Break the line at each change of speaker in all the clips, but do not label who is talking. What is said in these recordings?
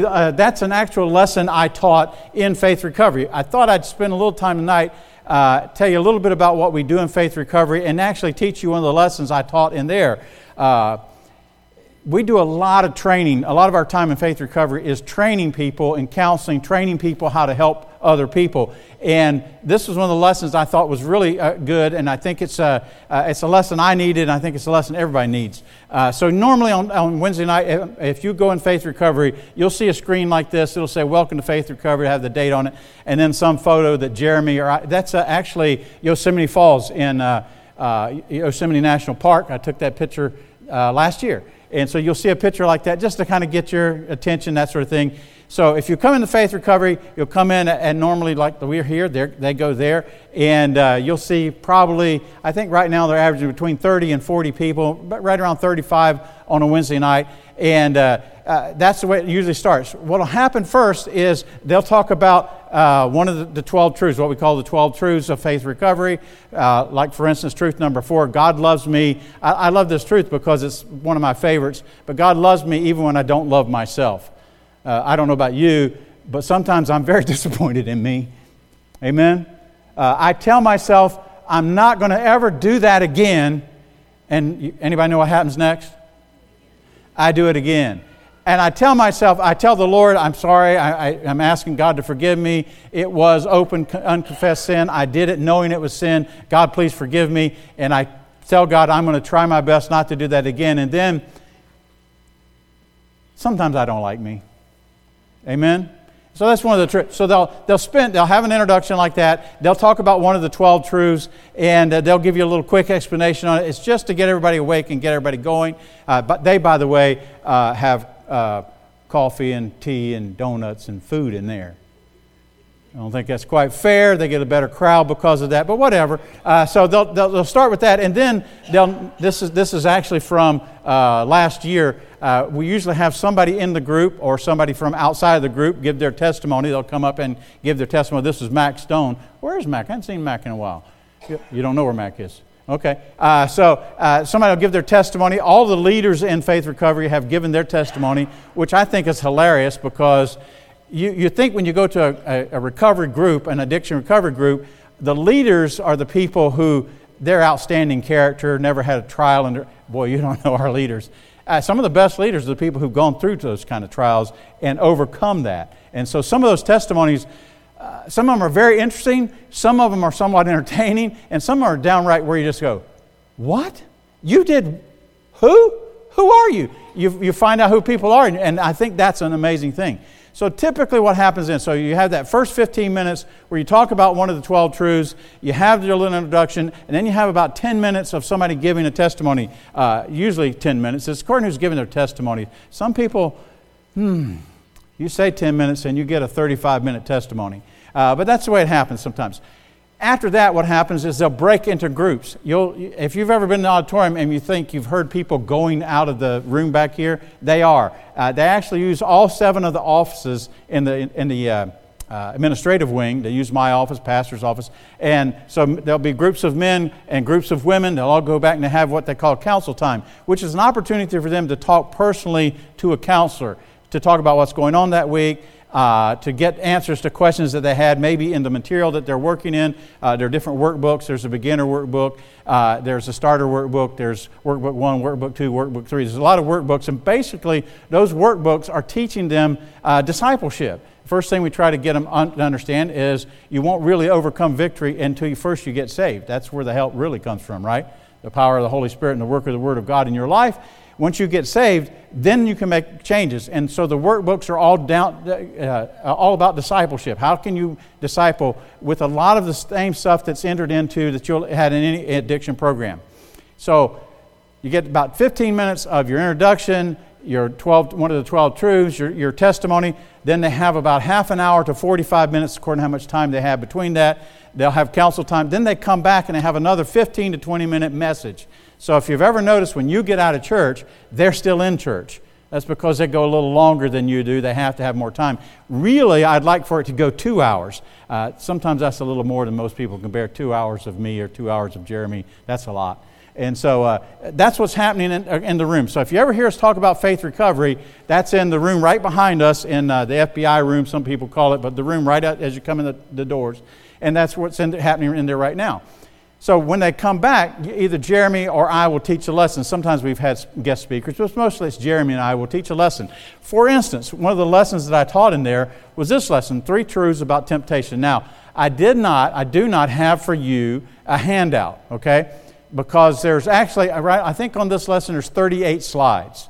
Uh, that's an actual lesson I taught in faith recovery. I thought I'd spend a little time tonight, uh, tell you a little bit about what we do in faith recovery, and actually teach you one of the lessons I taught in there. Uh, we do a lot of training. A lot of our time in faith recovery is training people and counseling, training people how to help other people. And this was one of the lessons I thought was really uh, good, and I think it's a, uh, it's a lesson I needed, and I think it's a lesson everybody needs. Uh, so, normally on, on Wednesday night, if you go in faith recovery, you'll see a screen like this. It'll say, Welcome to Faith Recovery, have the date on it, and then some photo that Jeremy or I, that's uh, actually Yosemite Falls in uh, uh, Yosemite National Park. I took that picture last year. And so you'll see a picture like that just to kind of get your attention, that sort of thing. So if you come into faith recovery, you'll come in and normally, like we're here, they go there, and uh, you'll see probably, I think right now they're averaging between 30 and 40 people, but right around 35 on a Wednesday night. And uh, uh, that's the way it usually starts. What will happen first is they'll talk about uh, one of the, the, 12 truths, what we call the 12 truths of faith recovery. Uh, like, for instance, truth number four God loves me. I, I love this truth because it's one of my favorites, but God loves me even when I don't love myself. Uh, I don't know about you, but sometimes I'm very disappointed in me. Amen? Uh, I tell myself, I'm not going to ever do that again. And you, anybody know what happens next? I do it again. And I tell myself, I tell the Lord, I'm sorry, I, am asking God to forgive me. It was open, unconfessed sin. I did it knowing it was sin. God, please forgive me. And I tell God, I'm going to try my best not to do that again. And then sometimes I don't like me. Amen? So that's one of the truths. So they'll, they'll spend, they'll have an introduction like that. They'll talk about one of the 12 truths, and uh, they'll give you a little quick explanation on it. It's just to get everybody awake and get everybody going. Uh, but they, by the way, uh, have uh, coffee and tea and donuts and food in there. I don't think that's quite fair. They get a better crowd because of that, but whatever. Uh, so they'll, they'll, they'll, start with that, and then they'll, this, is, this is actually from uh, last year. Uh, we usually have somebody in the group or somebody from outside of the group give their testimony. They'll come up and give their testimony. This is Mac Stone. Where is Mac? I haven't seen Mac in a while. You don't know where Mac is. Okay. Uh, so uh, somebody will give their testimony. All the leaders in Faith Recovery have given their testimony, which I think is hilarious because you, you think when you go to a, a, recovery group, an addiction recovery group, the leaders are the people who they're outstanding character, never had a trial. And boy, you don't know our leaders. Uh, some of the best leaders are the people who've gone through those kind of trials and overcome that. And so some of those testimonies, uh, some of them are very interesting, some of them are somewhat entertaining, and some are downright where you just go, What? You did who? Who are you? You, you find out who people are, and I think that's an amazing thing. So typically what happens then, so you have that first 15 minutes where you talk about one of the 12 truths, you have your little introduction, and then you have about 10 minutes of somebody giving a testimony, uh, usually 10 minutes. It's according who's giving their testimony. Some people, hmm, you say 10 minutes and you get a 35 minute testimony. Uh, but that's the way it happens sometimes after that, what happens is they'll break into groups. You'll, if you've ever been in the auditorium and you think you've heard people going out of the room back here, they are. Uh, they actually use all seven of the offices in the, in the uh, uh, administrative wing. They use my office, pastor's office. And so there'll be groups of men and groups of women. They'll all go back and have what they call counsel time, which is an opportunity for them to talk personally to a counselor, to talk about what's going on that week uh, to get answers to questions that they had, maybe in the material that they're working in. Uh, there are different workbooks. There's a beginner workbook, uh, there's a starter workbook, there's workbook one, workbook two, workbook three. There's a lot of workbooks, and basically, those workbooks are teaching them uh, discipleship. First thing we try to get them un- to understand is you won't really overcome victory until you first you get saved. That's where the help really comes from, right? The power of the Holy Spirit and the work of the Word of God in your life once you get saved, then you can make changes. And so the workbooks are all, down, uh, all about discipleship. How can you disciple with a lot of the same stuff that's entered into that you had in any addiction program? So you get about 15 minutes of your introduction, your 12, one of the 12 truths, your, your testimony. Then they have about half an hour to 45 minutes, according to how much time they have between that. They'll have counsel time. Then they come back and they have another 15 to 20 minute message. So if you've ever noticed when you get out of church, they're still in church. That's because they go a little longer than you do. They have to have more time. Really, I'd like for it to go two hours. Uh, sometimes that's a little more than most people can bear. Two hours of me or two hours of Jeremy, that's a lot. And so uh, that's what's happening in, uh, in, the room. So if you ever hear us talk about faith recovery, that's in the room right behind us in uh, the FBI room, some people call it, but the room right out as you come in the, the doors. And that's what's in, happening in there right now. So when they come back, either Jeremy or I will teach a lesson. Sometimes we've had guest speakers, but mostly it's Jeremy and I will teach a lesson. For instance, one of the lessons that I taught in there was this lesson Three Truths About Temptation. Now, I did not, I do not have for you a handout, okay? Because there's actually, I think on this lesson there's 38 slides.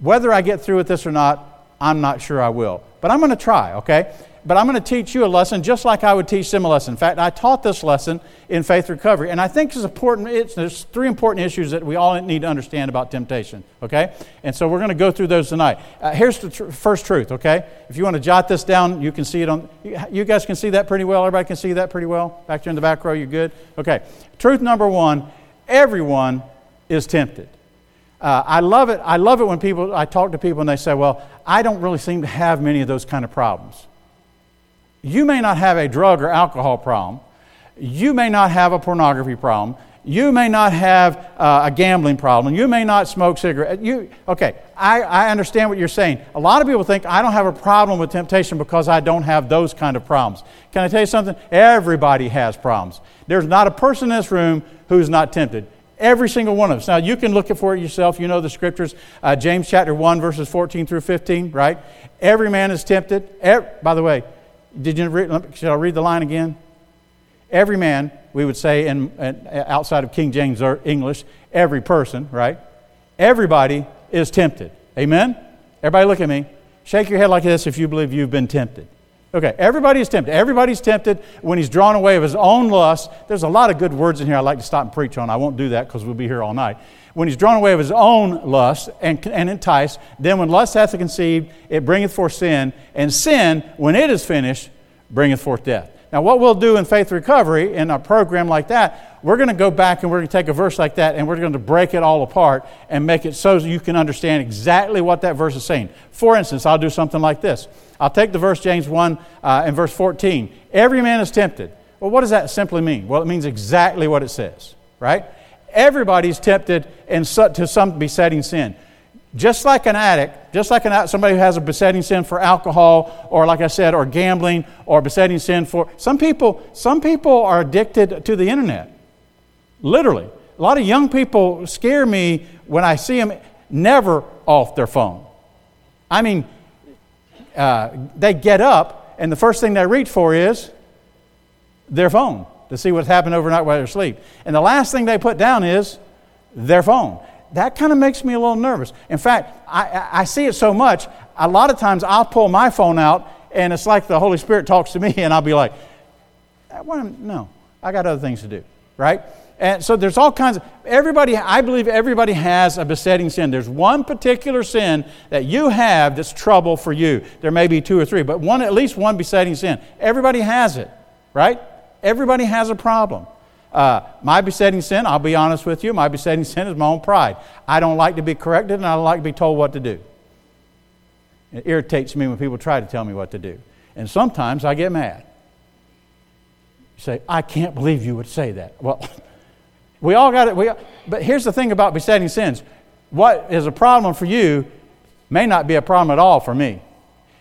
Whether I get through with this or not, I'm not sure I will. But I'm going to try, okay? But I'm going to teach you a lesson just like I would teach them a lesson. In fact, I taught this lesson in faith recovery, and I think it's important. It's, there's three important issues that we all need to understand about temptation. Okay, and so we're going to go through those tonight. Uh, here's the tr- first truth. Okay, if you want to jot this down, you can see it on. You guys can see that pretty well. Everybody can see that pretty well. Back there in the back row, you're good. Okay, truth number one: everyone is tempted. Uh, I love it. I love it when people. I talk to people and they say, "Well, I don't really seem to have many of those kind of problems." You may not have a drug or alcohol problem. You may not have a pornography problem. You may not have uh, a gambling problem. You may not smoke cigarettes. You, okay, I, I understand what you're saying. A lot of people think I don't have a problem with temptation because I don't have those kind of problems. Can I tell you something? Everybody has problems. There's not a person in this room who's not tempted. Every single one of us. Now, you can look it for it yourself. You know the scriptures. Uh, James chapter 1, verses 14 through 15, right? Every man is tempted. Every, by the way, did you read, should I read the line again? Every man, we would say in, in, outside of King James er, English, every person, right? Everybody is tempted. Amen? Everybody look at me. Shake your head like this if you believe you've been tempted. Okay, everybody is tempted. Everybody's tempted when he's drawn away of his own lust. There's a lot of good words in here I'd like to stop and preach on. I won't do that because we'll be here all night. When he's drawn away of his own lust and, and enticed, then when lust hath conceived, it bringeth forth sin, and sin, when it is finished, bringeth forth death. Now, what we'll do in faith recovery in a program like that, we're going to go back and we're going to take a verse like that and we're going to break it all apart and make it so you can understand exactly what that verse is saying. For instance, I'll do something like this. I'll take the verse James 1 uh, and verse 14. Every man is tempted. Well, what does that simply mean? Well, it means exactly what it says, right? Everybody's tempted in, to some besetting sin. Just like an addict, just like an, somebody who has a besetting sin for alcohol, or like I said, or gambling, or besetting sin for some people. Some people are addicted to the internet. Literally, a lot of young people scare me when I see them never off their phone. I mean, uh, they get up, and the first thing they reach for is their phone to see what's happened overnight while they're asleep. And the last thing they put down is their phone that kind of makes me a little nervous. In fact, I, I see it so much, a lot of times I'll pull my phone out and it's like the Holy Spirit talks to me and I'll be like, uh, no, I got other things to do, right? And so there's all kinds of, everybody, I believe everybody has a besetting sin. There's one particular sin that you have that's trouble for you. There may be two or three, but one, at least one besetting sin. Everybody has it, right? Everybody has a problem. Uh, my besetting sin, I'll be honest with you, my besetting sin is my own pride. I don't like to be corrected and I don't like to be told what to do. It irritates me when people try to tell me what to do. And sometimes I get mad. You say, I can't believe you would say that. Well, we all got it. We, but here's the thing about besetting sins what is a problem for you may not be a problem at all for me.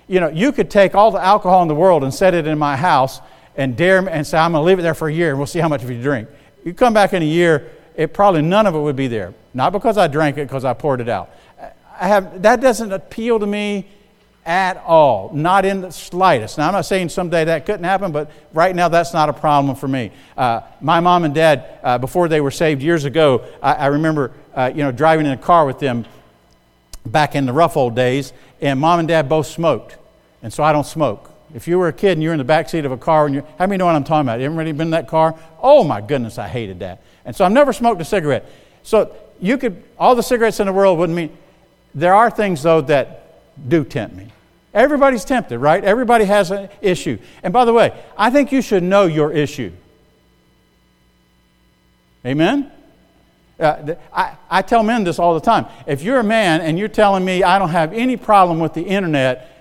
You know, you could take all the alcohol in the world and set it in my house and dare and say, I'm going to leave it there for a year and we'll see how much of you drink. You come back in a year, it probably none of it would be there. Not because I drank it, because I poured it out. I have, that doesn't appeal to me at all, not in the slightest. Now, I'm not saying someday that couldn't happen, but right now that's not a problem for me. Uh, my mom and dad, uh, before they were saved years ago, I, I remember uh, you know, driving in a car with them back in the rough old days, and mom and dad both smoked. And so I don't smoke. If you were a kid and you're in the back seat of a car, and you how many know what I'm talking about? Everybody been in that car? Oh my goodness, I hated that. And so I've never smoked a cigarette. So you could, all the cigarettes in the world wouldn't mean. There are things though that do tempt me. Everybody's tempted, right? Everybody has an issue. And by the way, I think you should know your issue. Amen? Uh, I, I tell men this all the time. If you're a man and you're telling me I don't have any problem with the internet,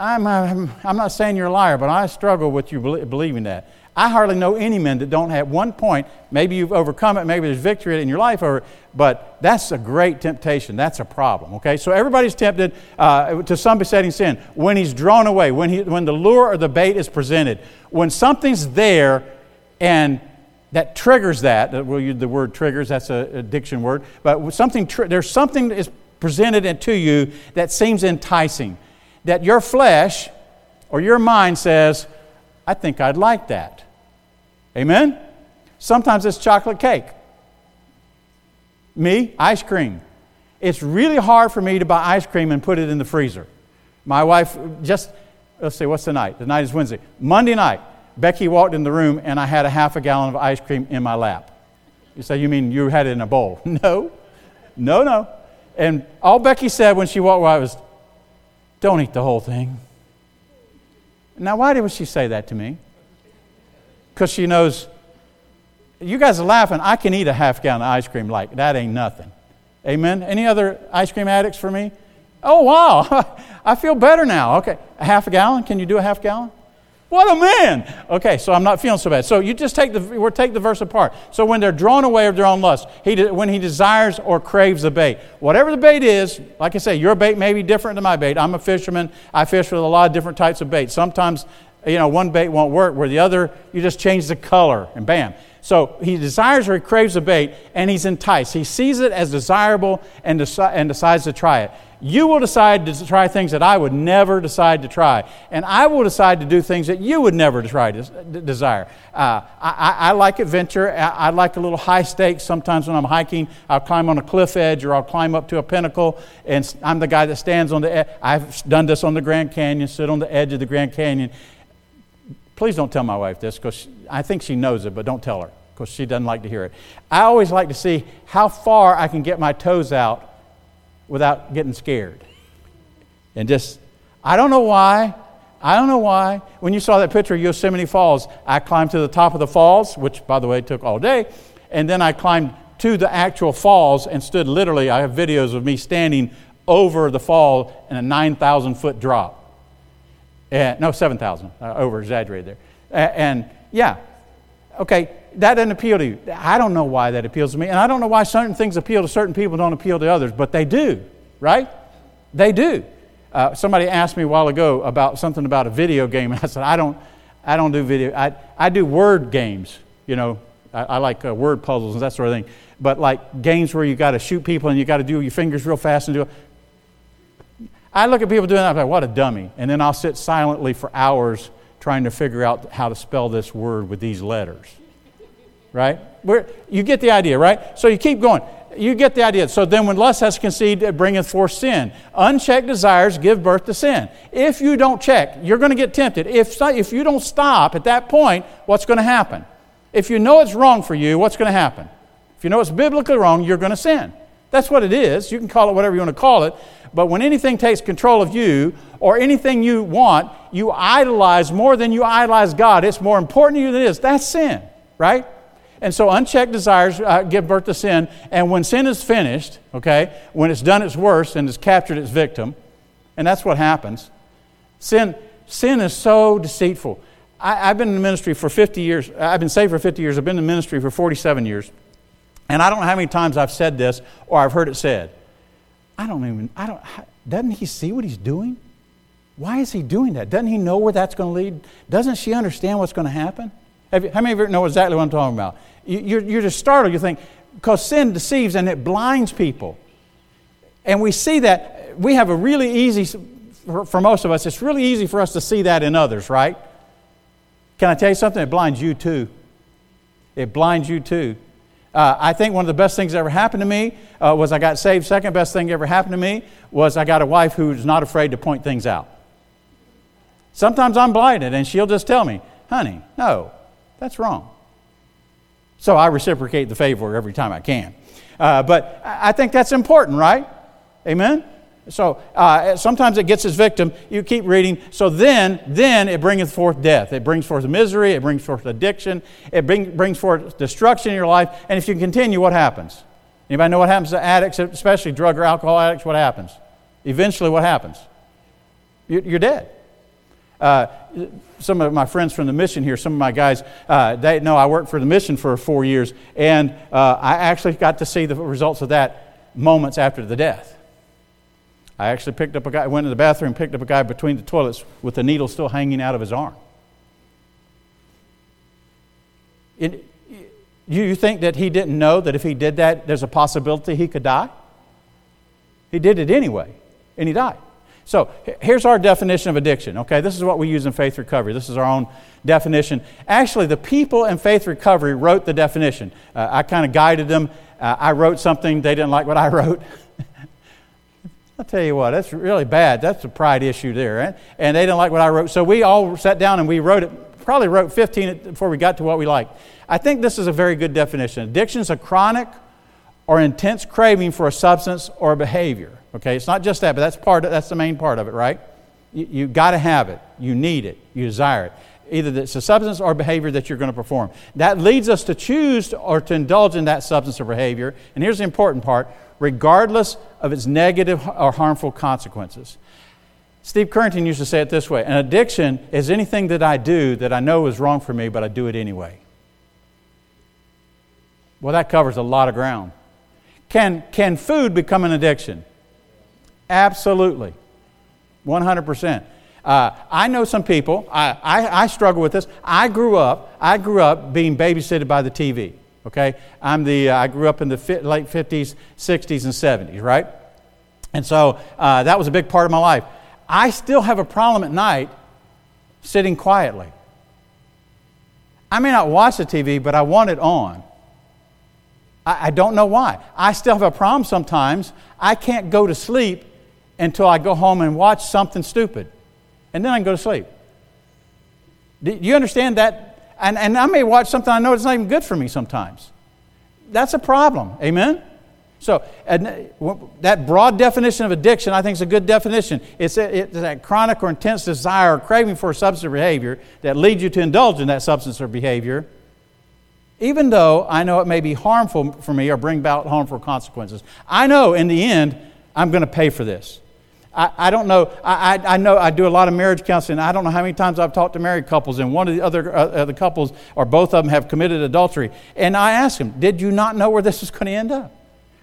I'm, I'm, I'm not saying you're a liar, but I struggle with you believing that. I hardly know any men that don't have one point. Maybe you've overcome it, maybe there's victory in your life over it, but that's a great temptation. That's a problem, okay? So everybody's tempted uh, to some besetting sin when he's drawn away, when, he, when the lure or the bait is presented. When something's there and that triggers that, we'll use the word triggers, that's a addiction word, but something there's something that is presented to you that seems enticing, that your flesh or your mind says, I think I'd like that. Amen? Sometimes it's chocolate cake. Me, ice cream. It's really hard for me to buy ice cream and put it in the freezer. My wife just, let's see, what's the night? The night is Wednesday. Monday night, Becky walked in the room and I had a half a gallon of ice cream in my lap. You say, you mean you had it in a bowl? No, no, no. And all Becky said when she walked by was, don't eat the whole thing. Now, why did she say that to me? Because she knows, you guys are laughing. I can eat a half gallon of ice cream like that ain't nothing. Amen? Any other ice cream addicts for me? Oh, wow. I feel better now. Okay. A half a gallon? Can you do a half gallon? What a man! Okay, so I'm not feeling so bad. So you just take the we take the verse apart. So when they're drawn away of their own lust, he when he desires or craves the bait, whatever the bait is, like I say, your bait may be different than my bait. I'm a fisherman. I fish with a lot of different types of bait. Sometimes, you know, one bait won't work, where the other you just change the color and bam. So he desires or he craves the bait, and he's enticed. He sees it as desirable and, deci- and decides to try it. You will decide to try things that I would never decide to try. And I will decide to do things that you would never try to desire. Uh, I, I, like adventure. I, I, like a little high stakes. Sometimes when I'm hiking, I'll climb on a cliff edge or I'll climb up to a pinnacle. And I'm the guy that stands on the edge. I've done this on the Grand Canyon, sit on the edge of the Grand Canyon. Please don't tell my wife this because I think she knows it, but don't tell her because she doesn't like to hear it. I always like to see how far I can get my toes out without getting scared. And just, I don't know why. I don't know why. When you saw that picture of Yosemite Falls, I climbed to the top of the falls, which, by the way, took all day, and then I climbed to the actual falls and stood literally. I have videos of me standing over the fall in a 9,000 foot drop. And, no, 7,000. Uh, over exaggerated there. Uh, and yeah, okay, that doesn't appeal to you. I don't know why that appeals to me. And I don't know why certain things appeal to certain people don't appeal to others, but they do, right? They do. Uh, somebody asked me a while ago about something about a video game, and I said, I don't, I don't do video. I, I do word games. You know, I, I like uh, word puzzles and that sort of thing. But like games where you got to shoot people and you got to do your fingers real fast and do it. I look at people doing that, I'm like, what a dummy. And then I'll sit silently for hours trying to figure out how to spell this word with these letters right? We're, you get the idea, right? So you keep going. You get the idea. So then, when lust has conceived, it bringeth forth sin. Unchecked desires give birth to sin. If you don't check, you're going to get tempted. If, if you don't stop at that point, what's going to happen? If you know it's wrong for you, what's going to happen? If you know it's biblically wrong, you're going to sin. That's what it is. You can call it whatever you want to call it. But when anything takes control of you or anything you want, you idolize more than you idolize God. It's more important to you than it is. That's sin, right? And so unchecked desires uh, give birth to sin. And when sin is finished, okay, when it's done its worst and has captured its victim, and that's what happens, sin, sin is so deceitful. I, have been in the ministry for 50 years. I've been saved for 50 years. I've been in the ministry for 47 years. And I don't know how many times I've said this or I've heard it said. I don't even, I don't, doesn't he see what he's doing? Why is he doing that? Doesn't he know where that's going to lead? Doesn't she understand what's going to happen? You, how many of you know exactly what I'm talking about? You're, you're just startled. You think, because sin deceives and it blinds people. And we see that, we have a really easy, for most of us, it's really easy for us to see that in others, right? Can I tell you something? It blinds you too. It blinds you too. Uh, I think one of the best things that ever happened to me uh, was I got saved. Second best thing ever happened to me was I got a wife who's not afraid to point things out. Sometimes I'm blinded and she'll just tell me, honey, no, that's wrong. So I reciprocate the favor every time I can. Uh, but I think that's important, right? Amen? So uh, sometimes it gets its victim. You keep reading. So then, then it bringeth forth death. It brings forth misery. It brings forth addiction. It bring, brings forth destruction in your life. And if you continue, what happens? Anybody know what happens to addicts, especially drug or alcohol addicts? What happens? Eventually, what happens? You're dead. Uh, some of my friends from the mission here, some of my guys, uh, they know I worked for the mission for four years, and uh, I actually got to see the results of that moments after the death. I actually picked up a guy, went to the bathroom, picked up a guy between the toilets with the needle still hanging out of his arm. It, you think that he didn't know that if he did that, there's a possibility he could die? He did it anyway, and he died. So here's our definition of addiction, okay? This is what we use in faith recovery. This is our own definition. Actually, the people in faith recovery wrote the definition. Uh, I kind of guided them. Uh, I wrote something, they didn't like what I wrote. I'll tell you what, that's really bad. That's a pride issue there. Right? And they didn't like what I wrote. So we all sat down and we wrote it, probably wrote 15 before we got to what we liked. I think this is a very good definition. Addiction is a chronic or intense craving for a substance or a behavior. Okay, it's not just that, but that's part. Of, that's the main part of it, right? You, you got to have it. You need it. You desire it. Either it's a substance or behavior that you're going to perform. That leads us to choose or to indulge in that substance or behavior. And here's the important part: regardless of its negative or harmful consequences. Steve Currington used to say it this way: An addiction is anything that I do that I know is wrong for me, but I do it anyway. Well, that covers a lot of ground. Can, can food become an addiction? Absolutely. 100%. Uh, I know some people, I, I, I, struggle with this. I grew up, I grew up being babysitted by the TV. Okay? I'm the, uh, I grew up in the fi- late 50s, 60s, and 70s, right? And so uh, that was a big part of my life. I still have a problem at night sitting quietly. I may not watch the TV, but I want it on. I, I don't know why. I still have a problem sometimes. I can't go to sleep until I go home and watch something stupid. And then I can go to sleep. Do you understand that? And, and I may watch something I know it's not even good for me sometimes. That's a problem. Amen? So, uh, that broad definition of addiction, I think, is a good definition. It's, a, it's that chronic or intense desire or craving for a substance or behavior that leads you to indulge in that substance or behavior, even though I know it may be harmful for me or bring about harmful consequences. I know in the end, I'm going to pay for this. I, I don't know. I, I, I, know I do a lot of marriage counseling. I don't know how many times I've talked to married couples, and one of the other uh, the couples, or both of them, have committed adultery. And I ask them, Did you not know where this is going to end up?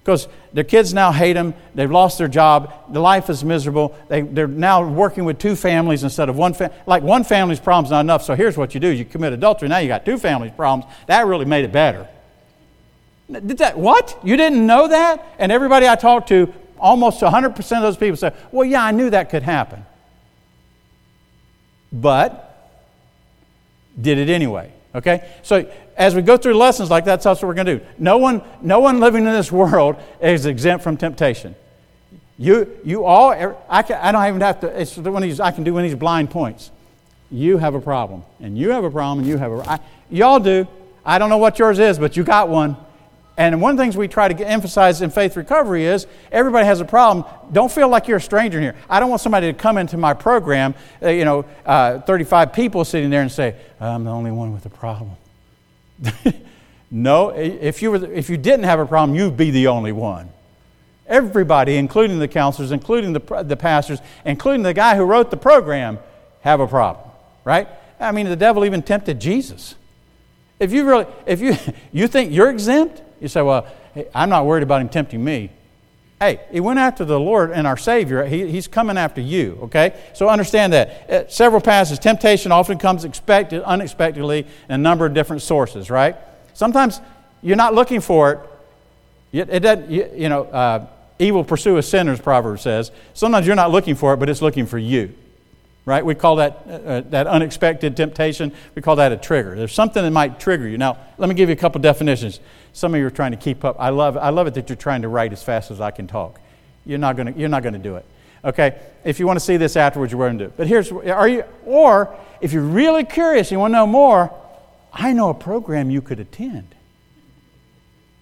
Because their kids now hate them. They've lost their job. The life is miserable. They, they're now working with two families instead of one. Fa- like one family's problem's not enough. So here's what you do: you commit adultery. Now you got two families' problems. That really made it better. Did that? What? You didn't know that? And everybody I talked to almost 100% of those people say, Well, yeah, I knew that could happen. But did it anyway. Okay? So as we go through lessons like that, that's what we're going to do. No one, no one living in this world is exempt from temptation. You, you all, er, I, can, I don't even have to, it's one of these, I can do one of these blind points. You have a problem, and you have a problem, and you have a, I, y'all do. I don't know what yours is, but you got one. And one of the things we try to emphasize in faith recovery is everybody has a problem. Don't feel like you're a stranger here. I don't want somebody to come into my program, uh, you know, uh, 35 people sitting there and say, I'm the only one with a problem. no, if you, were, if you didn't have a problem, you'd be the only one. Everybody, including the counselors, including the, the pastors, including the guy who wrote the program, have a problem, right? I mean, the devil even tempted Jesus. If you really, if you, you think you're exempt, you say, well, I'm not worried about him tempting me. Hey, he went after the Lord and our Savior. He, he's coming after you, okay? So understand that. Uh, several passages, temptation often comes expected, unexpectedly in a number of different sources, right? Sometimes you're not looking for it. It, it doesn't, you, you know, uh, evil pursue a sinner's proverb says. Sometimes you're not looking for it, but it's looking for you right? We call that, uh, uh, that unexpected temptation, we call that a trigger. There's something that might trigger you. Now, let me give you a couple definitions. Some of you are trying to keep up. I love, I love it that you're trying to write as fast as I can talk. You're not going you're not going to do it. Okay? If you want to see this afterwards, you're going to do it. But here's, are you, or if you're really curious and you want to know more, I know a program you could attend.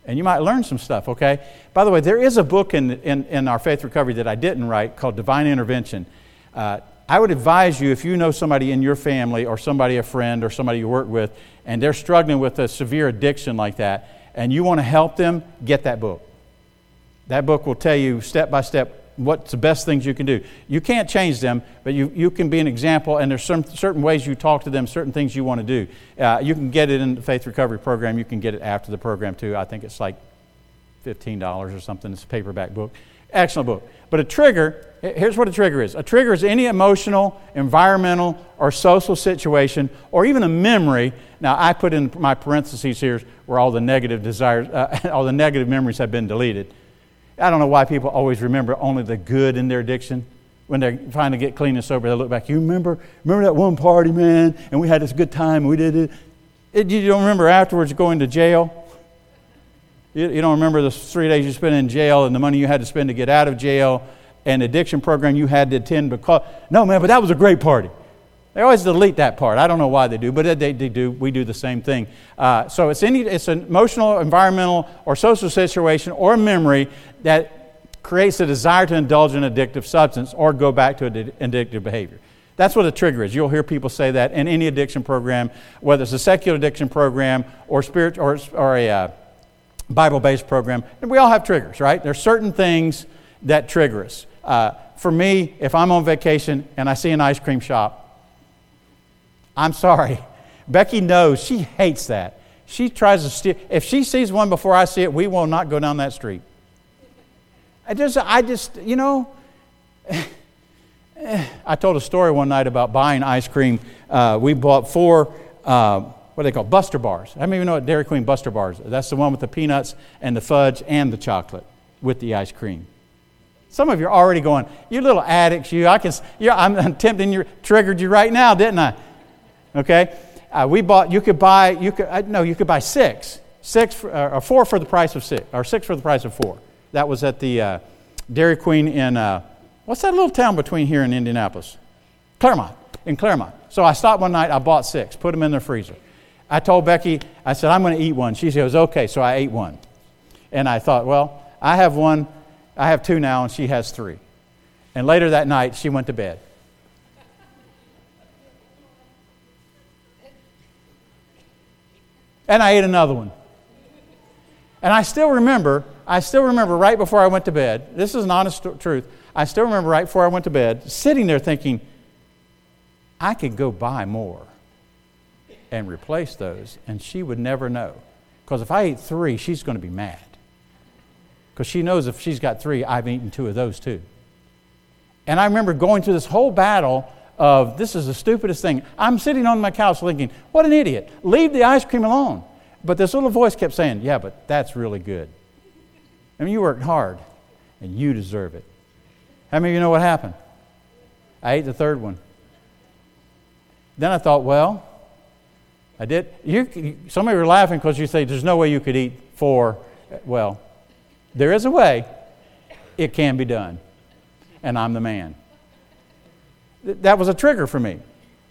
And you might learn some stuff, okay? By the way, there is a book in, in, in our faith recovery that I didn't write called Divine Intervention. Uh, I would advise you if you know somebody in your family or somebody, a friend or somebody you work with, and they're struggling with a severe addiction like that, and you want to help them, get that book. That book will tell you step by step what's the best things you can do. You can't change them, but you, you can be an example, and there's some, certain ways you talk to them, certain things you want to do. Uh, you can get it in the Faith Recovery Program. You can get it after the program, too. I think it's like $15 or something. It's a paperback book. Excellent book. But a trigger, here's what a trigger is a trigger is any emotional, environmental, or social situation, or even a memory. Now, I put in my parentheses here where all the negative desires, uh, all the negative memories have been deleted. I don't know why people always remember only the good in their addiction. When they're trying to get clean and sober, they look back. You remember, remember that one party, man, and we had this good time, and we did it. it you don't remember afterwards going to jail? You, you don't remember the three days you spent in jail and the money you had to spend to get out of jail and addiction program you had to attend because, no, man, but that was a great party. They always delete that part. I don't know why they do, but they, they do. We do the same thing. Uh, so it's, any, it's an emotional, environmental, or social situation or memory that creates a desire to indulge in addictive substance or go back to an addictive behavior. That's what a trigger is. You'll hear people say that in any addiction program, whether it's a secular addiction program or, spirit, or, or a uh, Bible based program. And we all have triggers, right? There's certain things that trigger us. Uh, for me, if I'm on vacation and I see an ice cream shop, I'm sorry. Becky knows she hates that. She tries to steer. If she sees one before I see it, we will not go down that street. I just, I just, you know, I told a story one night about buying ice cream. Uh, we bought four uh, what do they call Buster bars. I don't even know what Dairy Queen Buster bars. That's the one with the peanuts and the fudge and the chocolate with the ice cream. Some of you are already going, you little addicts, you. I can, yeah, I'm tempting you, triggered you right now, didn't I? Okay, uh, we bought. You could buy. You could uh, no. You could buy six, six for, uh, or four for the price of six, or six for the price of four. That was at the uh, Dairy Queen in uh, what's that little town between here and Indianapolis? Clermont. In Clermont. So I stopped one night. I bought six. Put them in the freezer. I told Becky, I said, I'm going to eat one. She goes, okay. So I ate one. And I thought, well, I have one, I have two now, and she has three. And later that night, she went to bed. And I ate another one. And I still remember, I still remember right before I went to bed, this is an honest truth, I still remember right before I went to bed, sitting there thinking, I could go buy more and replace those, and she would never know. Because if I eat three, she's going to be mad. Because she knows if she's got three, I've eaten two of those too. And I remember going through this whole battle of this is the stupidest thing. I'm sitting on my couch thinking, what an idiot. Leave the ice cream alone. But this little voice kept saying, yeah, but that's really good. I mean, you worked hard and you deserve it. How many of you know what happened? I ate the third one. Then I thought, well, I did. You, some of you are laughing because you say there's no way you could eat four. Well, there is a way. It can be done. And I'm the man. That was a trigger for me.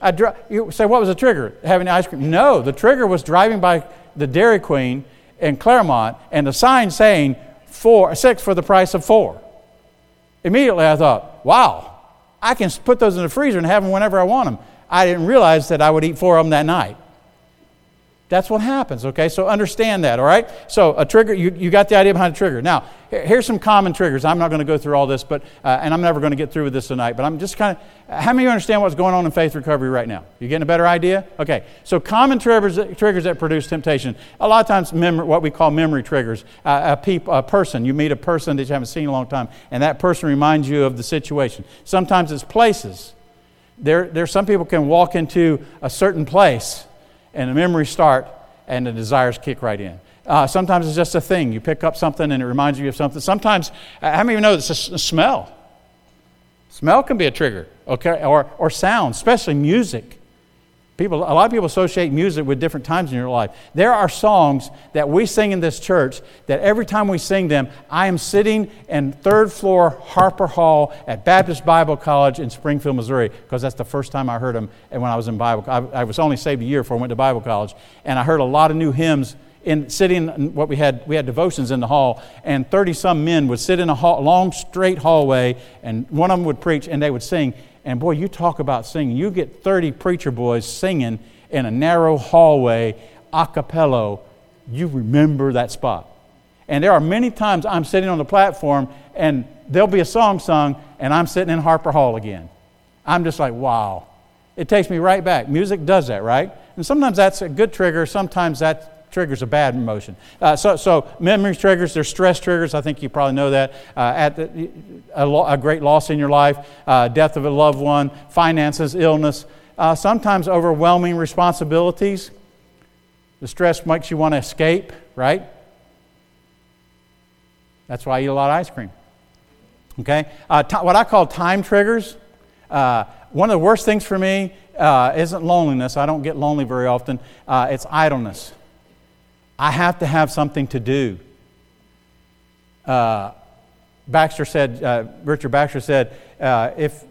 I dri- you say, what was the trigger? Having ice cream? No, the trigger was driving by the Dairy Queen in Clermont and the sign saying four, six for the price of four. Immediately I thought, wow, I can put those in the freezer and have them whenever I want them. I didn't realize that I would eat four of them that night. That's what happens, okay? So understand that, all right? So a trigger, you, you got the idea behind a trigger. Now, here's some common triggers. I'm not going to go through all this, but, uh, and I'm never going to get through with this tonight, but I'm just kind of, how many of you understand what's going on in faith recovery right now? You getting a better idea? Okay, so common triggers, triggers that produce temptation. A lot of times, mem- what we call memory triggers. Uh, a, peop- a person, you meet a person that you haven't seen in a long time, and that person reminds you of the situation. Sometimes it's places. There, there some people can walk into a certain place and the memories start and the desires kick right in. Uh, sometimes it's just a thing. You pick up something and it reminds you of something. Sometimes, many of you know it's a, a smell? Smell can be a trigger, okay? Or, or sound, especially music. People, a lot of people associate music with different times in your life. There are songs that we sing in this church that every time we sing them, I am sitting in third floor Harper Hall at Baptist Bible College in Springfield, Missouri, because that's the first time I heard them and when I was in Bible. I, I was only saved a year before I went to Bible college, and I heard a lot of new hymns in sitting in what we had we had devotions in the hall and 30 some men would sit in a hall, long straight hallway and one of them would preach and they would sing and boy, you talk about singing. You get 30 preacher boys singing in a narrow hallway, a cappella. You remember that spot. And there are many times I'm sitting on the platform and there'll be a song sung, and I'm sitting in Harper Hall again. I'm just like, wow. It takes me right back. Music does that, right? And sometimes that's a good trigger, sometimes that triggers a bad emotion. Uh, so, so memory triggers, they're stress triggers. I think you probably know that. Uh, at the, a, lo- a, great loss in your life, uh, death of a loved one, finances, illness, uh, sometimes overwhelming responsibilities. The stress makes you want to escape, right? That's why I eat a lot of ice cream. Okay? Uh, t- what I call time triggers. Uh, one of the worst things for me uh, isn't loneliness. I don't get lonely very often. Uh, it's idleness. I have to have something to do. Uh, Baxter said, uh, Richard Baxter said, if,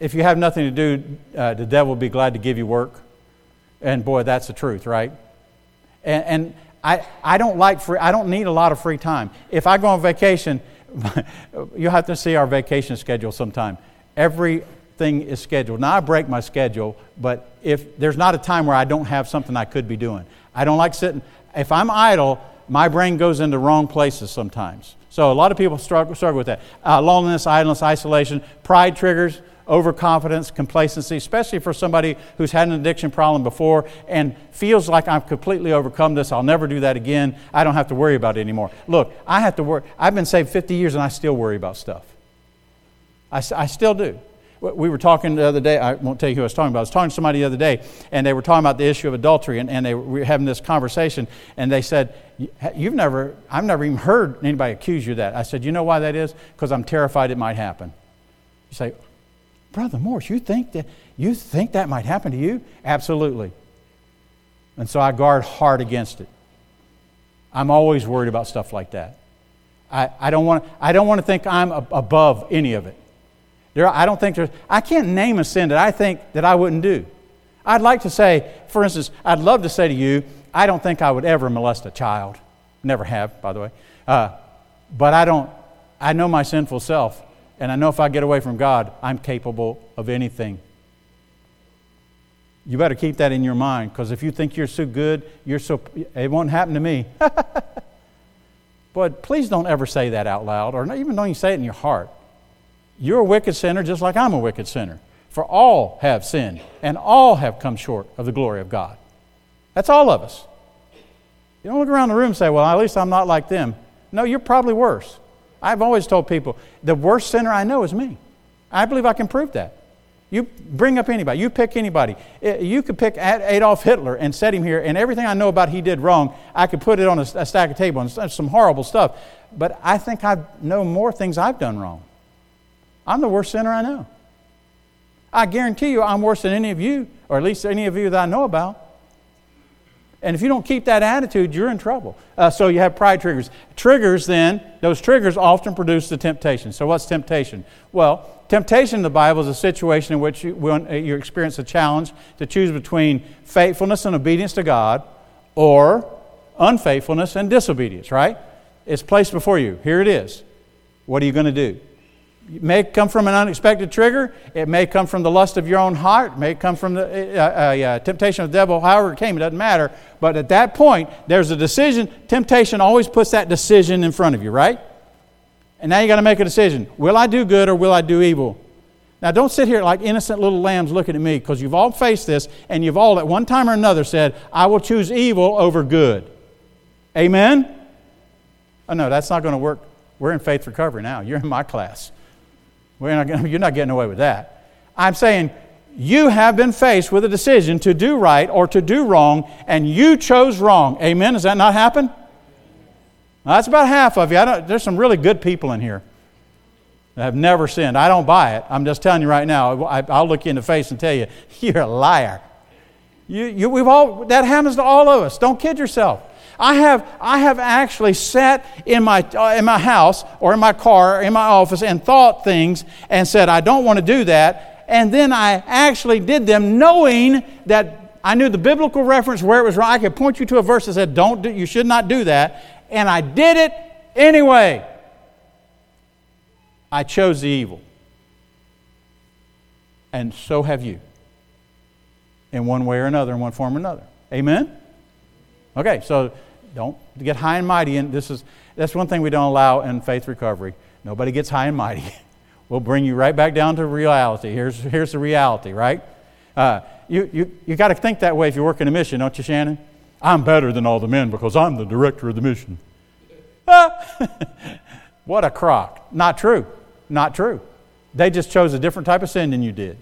if you have nothing to do, the devil will be glad to give you work. And boy, that's the truth, right? And, and I, I don't like free, I don't need a lot of free time. If I go on vacation, you'll have to see our vacation schedule sometime. Everything is scheduled. Now I break my schedule, but if there's not a time where I don't have something I could be doing. I don't like sitting. If I'm idle, my brain goes into wrong places sometimes. So a lot of people struggle, with that. Uh, loneliness, idleness, isolation, pride triggers overconfidence, complacency, especially for somebody who's had an addiction problem before and feels like I've completely overcome this. I'll never do that again. I don't have to worry about it anymore. Look, I have to worry. I've been saved 50 years and I still worry about stuff. I, I still do. We were talking the other day, I won't tell you who I was talking about. I was talking to somebody the other day, and they were talking about the issue of adultery, and, and they were having this conversation, and they said, You've never, I've never even heard anybody accuse you of that. I said, You know why that is? Because I'm terrified it might happen. You say, Brother Morris, you think that you think that might happen to you? Absolutely. And so I guard hard against it. I'm always worried about stuff like that. I, I, don't, want, I don't want to think I'm above any of it. There, I don't think there's, I can't name a sin that I think that I wouldn't do. I'd like to say, for instance, I'd love to say to you, I don't think I would ever molest a child. Never have, by the way. Uh, but I don't, I know my sinful self. And I know if I get away from God, I'm capable of anything. You better keep that in your mind because if you think you're so good, you're so it won't happen to me. but please don't ever say that out loud or even don't you say it in your heart. You're a wicked sinner just like I'm a wicked sinner. For all have sinned and all have come short of the glory of God. That's all of us. You don't look around the room and say, well, at least I'm not like them. No, you're probably worse. I've always told people the worst sinner I know is me. I believe I can prove that. You bring up anybody, you pick anybody. Eh, you could pick Adolf Hitler and set him here, and everything I know about he did wrong, I could put it on a, stack of table and some horrible stuff. But I think I know more things I've done wrong. I'm the worst sinner I know. I guarantee you I'm worse than any of you, or at least any of you that I know about. And if you don't keep that attitude, you're in trouble. Uh, so you have pride triggers. Triggers, then, those triggers often produce the temptation. So, what's temptation? Well, temptation in the Bible is a situation in which you, when uh, you experience a challenge to choose between faithfulness and obedience to God or unfaithfulness and disobedience, right? It's placed before you. Here it is. What are you going to do? It may come from an unexpected trigger. It may come from the lust of your own heart. It may come from the uh, uh, uh, temptation of the devil, however it came, it doesn't matter. But at that point, there's a decision. Temptation always puts that decision in front of you, right? And now you got to make a decision. Will I do good or will I do evil? Now, don't sit here like innocent little lambs looking at me because you've all faced this and you've all at one time or another said, I will choose evil over good. Amen? Oh, no, that's not going to work. We're in faith recovery now. You're in my class. Not, you're not getting away with that. I'm saying you have been faced with a decision to do right or to do wrong, and you chose wrong. Amen? Does that not happen? Now, that's about half of you. there's some really good people in here that have never sinned. I don't buy it. I'm just telling you right now. I, will look you in the face and tell you, you're a liar. You, you, we've all, that happens to all of us. Don't kid yourself. I have, I have actually sat in my, uh, in my house or in my car or in my office and thought things and said, I don't want to do that. And then I actually did them knowing that I knew the biblical reference where it was wrong. I could point you to a verse that said, don't do, you should not do that. And I did it anyway. I chose the evil. And so have you. In one way or another, in one form or another. Amen? Okay, so don't get high and mighty. And this is that's one thing we don't allow in faith recovery. Nobody gets high and mighty. we'll bring you right back down to reality. Here's, here's the reality, right? Uh, you you, you got to think that way if you're working a mission, don't you, Shannon? I'm better than all the men because I'm the director of the mission. what a crock. Not true. Not true. They just chose a different type of sin than you did.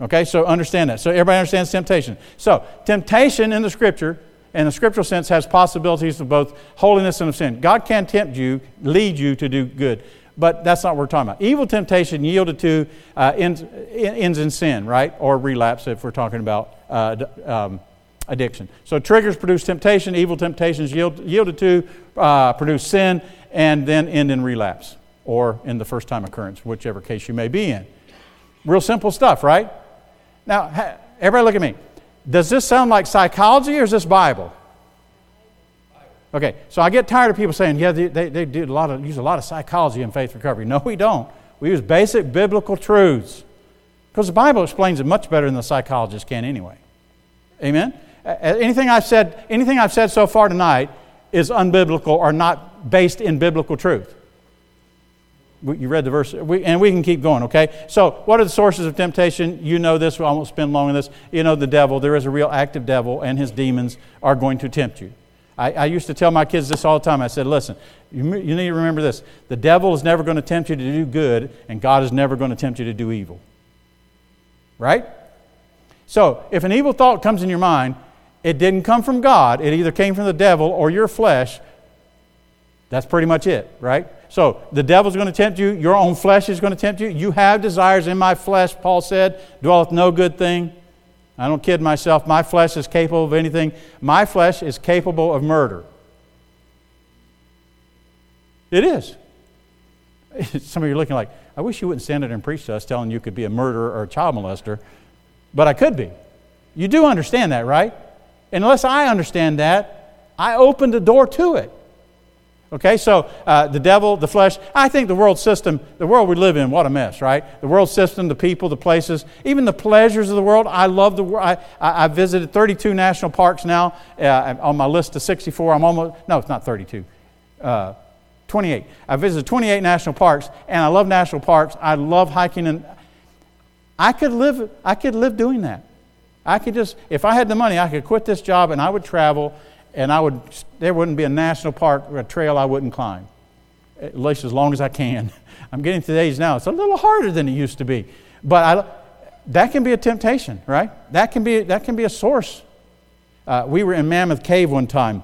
Okay, so understand that. So everybody understands temptation. So, temptation in the scripture, in the scriptural sense, has possibilities of both holiness and of sin. God can tempt you, lead you to do good, but that's not what we're talking about. Evil temptation yielded to uh, ends, ends in sin, right? Or relapse if we're talking about uh, um, addiction. So, triggers produce temptation, evil temptations yield, yielded to uh, produce sin, and then end in relapse or in the first time occurrence, whichever case you may be in. Real simple stuff, right? Now, everybody look at me. Does this sound like psychology or is this Bible? Okay, so I get tired of people saying, yeah, they, they, they do a lot of, use a lot of psychology in faith recovery. No, we don't. We use basic biblical truths because the Bible explains it much better than the psychologist can anyway. Amen? Anything I've said, anything I've said so far tonight is unbiblical or not based in biblical truth you read the verse, we, and we can keep going, okay? So, what are the sources of temptation? You know this, I won't spend long on this. You know the devil, there is a real active devil, and his demons are going to tempt you. I, I used to tell my kids this all the time. I said, listen, you, you need to remember this. The devil is never going to tempt you to do good, and God is never going to tempt you to do evil. Right? So, if an evil thought comes in your mind, it didn't come from God, it either came from the devil or your flesh. That's pretty much it, right? So the devil's going to tempt you. Your own flesh is going to tempt you. You have desires in my flesh, Paul said, dwelleth no good thing. I don't kid myself. My flesh is capable of anything. My flesh is capable of murder. It is. Some of you are looking like, I wish you wouldn't stand there and preach to us telling you could be a murderer or a child molester, but I could be. You do understand that, right? Unless I understand that, I open the door to it. Okay, so uh, the devil, the flesh, I think the world system, the world we live in, what a mess, right? The world system, the people, the places, even the pleasures of the world. I love the world. I, I, visited 32 national parks now uh, on my list of 64. I'm almost, no, it's not 32, uh, 28. I visited 28 national parks, and I love national parks. I love hiking, and I could live, I could live doing that. I could just, if I had the money, I could quit this job and I would travel and I would, there wouldn't be a national park or a trail I wouldn't climb, at least as long as I can. I'm getting to the age now, it's a little harder than it used to be. But I, that can be a temptation, right? That can be, that can be a source. Uh, we were in Mammoth Cave one time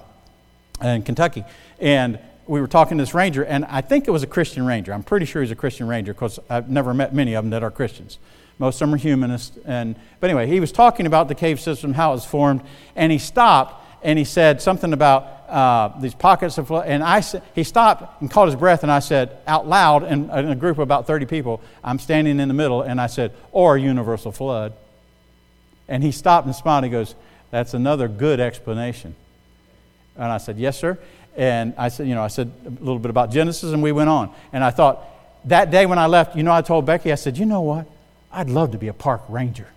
in Kentucky, and we were talking to this ranger, and I think it was a Christian ranger. I'm pretty sure he's a Christian ranger because I've never met many of them that are Christians. Most of them are humanists. And, but anyway, he was talking about the cave system, how it was formed, and he stopped and he said something about uh, these pockets of flood. And I, he stopped and caught his breath, and I said out loud in, in a group of about 30 people, I'm standing in the middle, and I said, or universal flood. And he stopped and smiled. He goes, That's another good explanation. And I said, Yes, sir. And I said, You know, I said a little bit about Genesis, and we went on. And I thought, that day when I left, you know, I told Becky, I said, You know what? I'd love to be a park ranger.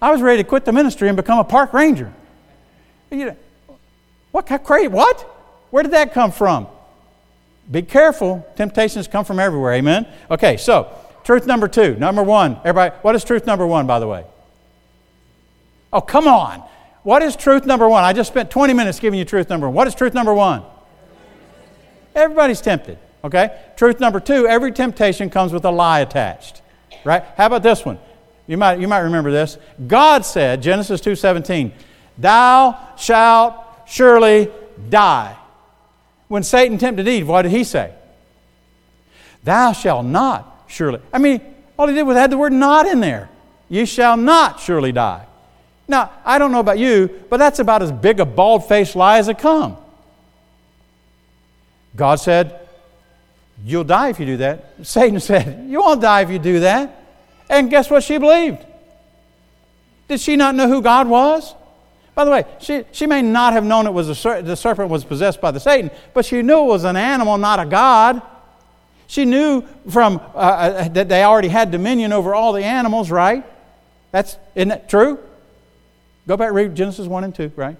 I was ready to quit the ministry and become a park ranger. You know, what crazy? What? Where did that come from? Be careful. Temptations come from everywhere. Amen. Okay, so truth number two. Number one. Everybody, what is truth number one, by the way? Oh, come on. What is truth number one? I just spent 20 minutes giving you truth number one. What is truth number one? Everybody's tempted. Okay? Truth number two every temptation comes with a lie attached. Right? How about this one? You might, you might remember this. God said, Genesis 2.17, Thou shalt surely die. When Satan tempted Eve, what did he say? Thou shalt not surely. I mean, all he did was add the word not in there. You shall not surely die. Now, I don't know about you, but that's about as big a bald faced lie as it come. God said, You'll die if you do that. Satan said, You won't die if you do that. And guess what she believed? Did she not know who God was? By the way, she, she may not have known it was a, the serpent was possessed by the Satan, but she knew it was an animal, not a God. She knew from uh, uh, that they already had dominion over all the animals, right? That's isn't that true? Go back read Genesis one and two, right?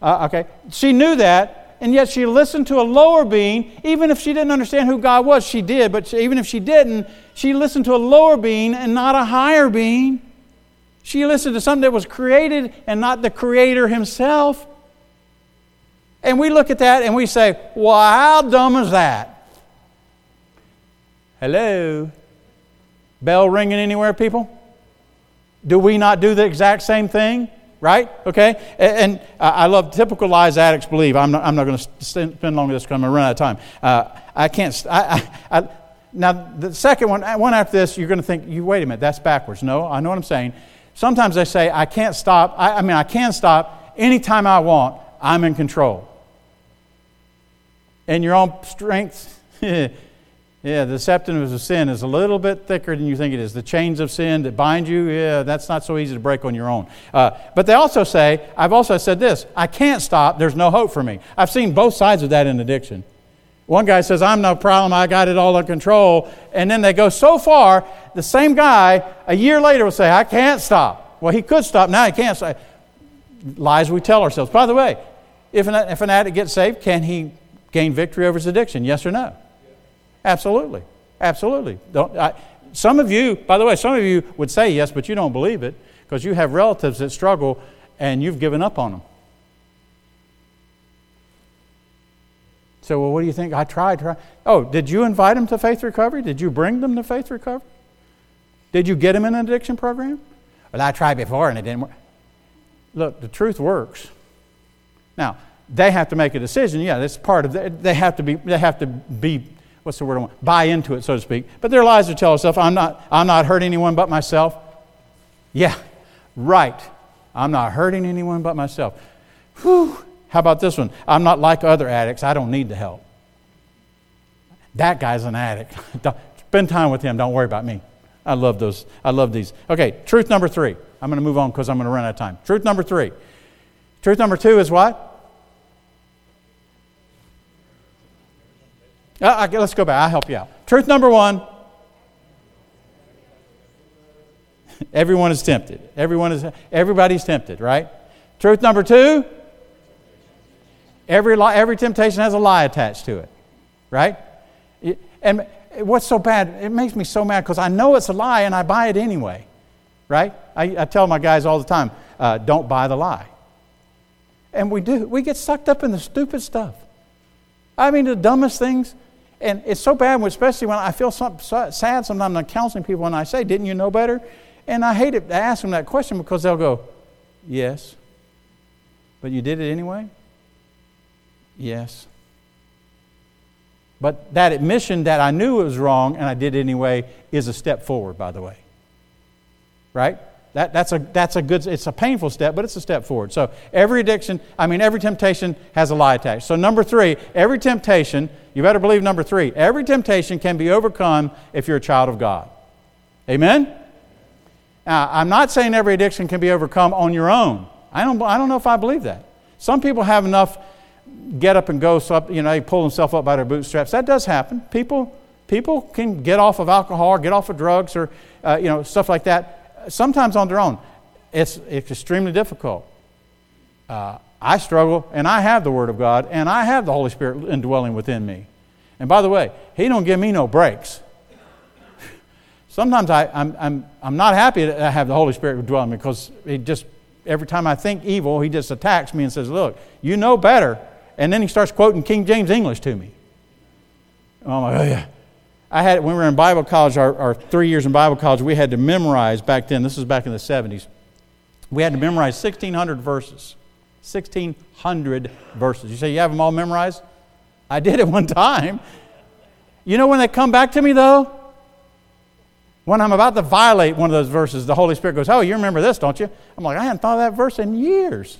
Uh, okay, she knew that, and yet she listened to a lower being, even if she didn't understand who God was. She did, but she, even if she didn't, she listened to a lower being and not a higher being. She listened to something that was created and not the Creator Himself. And we look at that and we say, well, how dumb is that? Hello? Bell ringing anywhere, people? Do we not do the exact same thing? Right? Okay? And, I love typical lies addicts believe. I'm not, I'm not going to spend long with this because I'm going to run out of time. Uh, I can't. I, I, I, now, the second one, one after this, you're going to think, you wait a minute, that's backwards. No, I know what I'm saying. Sometimes they say, I can't stop. I, I mean, I can stop anytime I want. I'm in control. And your own strength, Yeah, the septum of sin is a little bit thicker than you think it is. The chains of sin that bind you, yeah, that's not so easy to break on your own. Uh, but they also say, I've also said this I can't stop, there's no hope for me. I've seen both sides of that in addiction. One guy says, I'm no problem, I got it all under control. And then they go so far, the same guy a year later will say, I can't stop. Well, he could stop, now he can't stop. Lies we tell ourselves. By the way, if an, if an addict gets saved, can he gain victory over his addiction? Yes or no? Absolutely. Absolutely. Don't, I, some of you, by the way, some of you would say yes, but you don't believe it because you have relatives that struggle and you've given up on them. So, well, what do you think? I tried. tried. Oh, did you invite them to faith recovery? Did you bring them to faith recovery? Did you get them in an addiction program? Well, I tried before and it didn't work. Look, the truth works. Now, they have to make a decision. Yeah, that's part of it. They have to be, they have to be what's the word I want? Buy into it, so to speak. But their lies to tell themselves, I'm not, I'm not hurting anyone but myself. Yeah, right. I'm not hurting anyone but myself. Whew. How about this one? I'm not like other addicts. I don't need the help. That guy's an addict. Spend time with him. Don't worry about me. I love those. I love these. Okay, truth number three. I'm going to move on because I'm going to run out of time. Truth number three. Truth number two is what? Uh, let's go back. I'll help you out. Truth number one everyone is tempted. Everyone is, everybody's tempted, right? Truth number two every, lie, every temptation has a lie attached to it, right? And what's so bad? It makes me so mad because I know it's a lie and I buy it anyway, right? I, I tell my guys all the time uh, don't buy the lie. And we do. We get sucked up in the stupid stuff. I mean, the dumbest things. And it's so bad, especially when I feel so, so sad sometimes I'm counseling people and I say, Didn't you know better? And I hate it to ask them that question because they'll go, Yes. But you did it anyway? Yes. But that admission that I knew it was wrong and I did anyway is a step forward, by the way. Right? That, that's, a, that's a good, it's a painful step, but it's a step forward. So every addiction, I mean, every temptation has a lie attached. So number three, every temptation, you better believe number three, every temptation can be overcome if you're a child of God. Amen? Now, I'm not saying every addiction can be overcome on your own. I don't, I don't know if I believe that. Some people have enough get up and go, so up, you know, they pull themselves up by their bootstraps. That does happen. People, people can get off of alcohol or get off of drugs or, uh, you know, stuff like that sometimes on their own. It's, it's extremely difficult. Uh, I struggle, and I have the Word of God, and I have the Holy Spirit indwelling within me. And by the way, He don't give me no breaks. Sometimes I, I'm, I'm, I'm not happy that I have the Holy Spirit dwelling because He just, every time I think evil, He just attacks me and says, Look, you know better. And then He starts quoting King James English to me. I'm like, oh, yeah. I had, when we were in Bible college, our, our three years in Bible college, we had to memorize back then, this was back in the 70s, we had to memorize 1,600 verses. 1,600 verses. You say, you have them all memorized? I did it one time. You know when they come back to me, though? When I'm about to violate one of those verses, the Holy Spirit goes, Oh, you remember this, don't you? I'm like, I hadn't thought of that verse in years.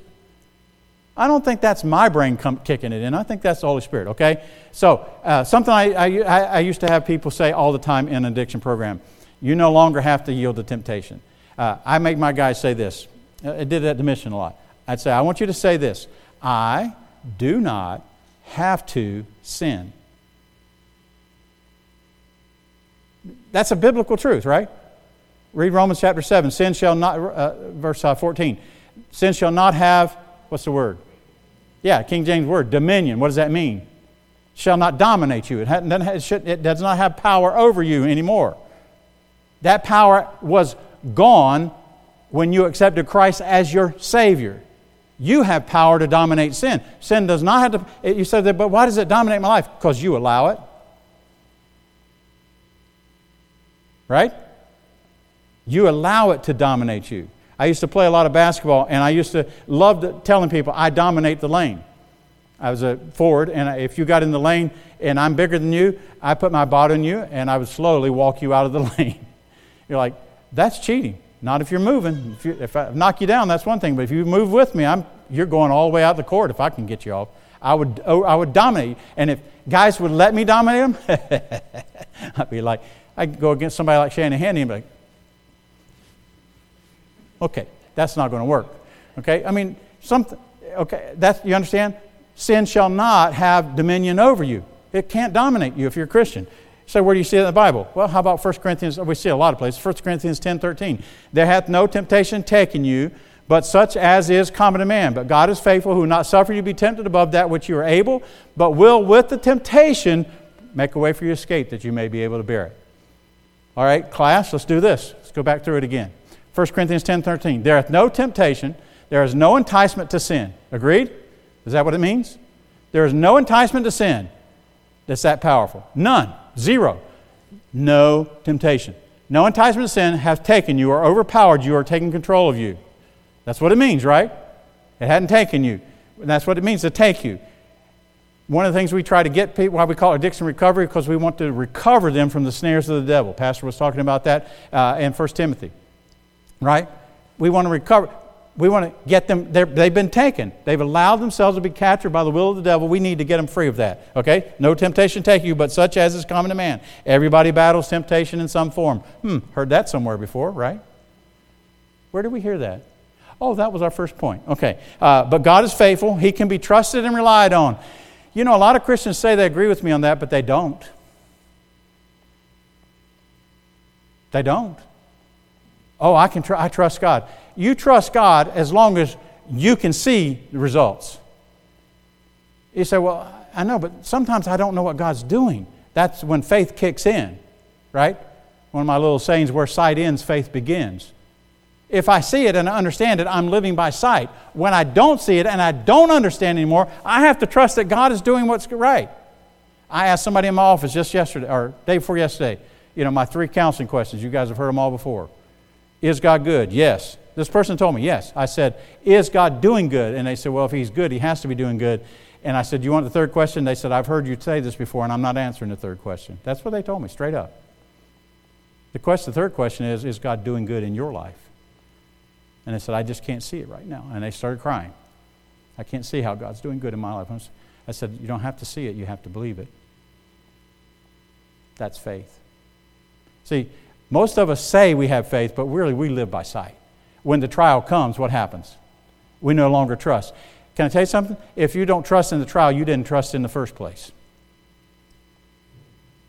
I don't think that's my brain come, kicking it in. I think that's the Holy Spirit, okay? So, uh, something I, I, I, used to have people say all the time in an addiction program you no longer have to yield to temptation. Uh, I make my guys say this. I did that at the mission a lot. I'd say, I want you to say this I do not have to sin. That's a biblical truth, right? Read Romans chapter 7. Sin shall not, uh, verse uh, 14. Sin shall not have, what's the word? Yeah, King James word, dominion. What does that mean? Shall not dominate you. It, does not have power over you anymore. That power was gone when you accepted Christ as your Savior. You have power to dominate sin. Sin does not have to. You said that, but why does it dominate my life? Because you allow it. Right? You allow it to dominate you. I used to play a lot of basketball, and I used to love telling people I dominate the lane. I was a forward, and if you got in the lane and I'm bigger than you, I put my body on you, and I would slowly walk you out of the lane. You're like, that's cheating. Not if you're moving. If, you, if I knock you down, that's one thing. But if you move with me, I'm, you're going all the way out the court if I can get you off. I would, oh, I would dominate. And if guys would let me dominate them, I'd be like, I'd go against somebody like Shannon Handy and be like, okay, that's not going to work. Okay? I mean, something, okay, that's, you understand? Sin shall not have dominion over you. It can't dominate you if you're a Christian. So where do you see it in the Bible? Well, how about 1 Corinthians? We see a lot of places. 1 Corinthians 10 13. There hath no temptation taken you, but such as is common to man. But God is faithful, who will not suffer you to be tempted above that which you are able, but will with the temptation make a way for your escape that you may be able to bear it. All right, class, let's do this. Let's go back through it again. 1 Corinthians 10 13. There hath no temptation, there is no enticement to sin. Agreed? Is that what it means? There is no enticement to sin that's that powerful. None. Zero. No temptation. No enticement to sin has taken you or overpowered you or taken control of you. That's what it means, right? It hadn't taken you. That's what it means to take you. One of the things we try to get people, why we call it addiction recovery, because we want to recover them from the snares of the devil. Pastor was talking about that uh, in 1 Timothy, right? We want to recover we want to get them, they've been taken. They've allowed themselves to be captured by the will of the devil. We need to get them free of that. Okay? No temptation take you, but such as is common to man. Everybody battles temptation in some form. Hmm, heard that somewhere before, right? Where did we hear that? Oh, that was our first point. Okay. Uh, but God is faithful. He can be trusted and relied on. You know, a lot of Christians say they agree with me on that, but they don't. They don't. Oh, I can tr- I trust God you trust God as long as you can see the results. You say, Well, I know, but sometimes I don't know what God's doing. That's when faith kicks in, right? One of my little sayings where sight ends, faith begins. If I see it and I understand it, I'm living by sight. When I don't see it and I don't understand anymore, I have to trust that God is doing what's right. I asked somebody in my office just yesterday, or day before yesterday, you know, my three counseling questions. You guys have heard them all before. Is God good? Yes. This person told me, yes. I said, Is God doing good? And they said, Well, if He's good, He has to be doing good. And I said, You want the third question? They said, I've heard you say this before, and I'm not answering the third question. That's what they told me, straight up. The, question, the third question is, Is God doing good in your life? And they said, I just can't see it right now. And they started crying. I can't see how God's doing good in my life. I said, You don't have to see it, you have to believe it. That's faith. See, most of us say we have faith, but really we live by sight when the trial comes, what happens? We no longer trust. Can I tell you something? If you don't trust in the trial, you didn't trust in the first place.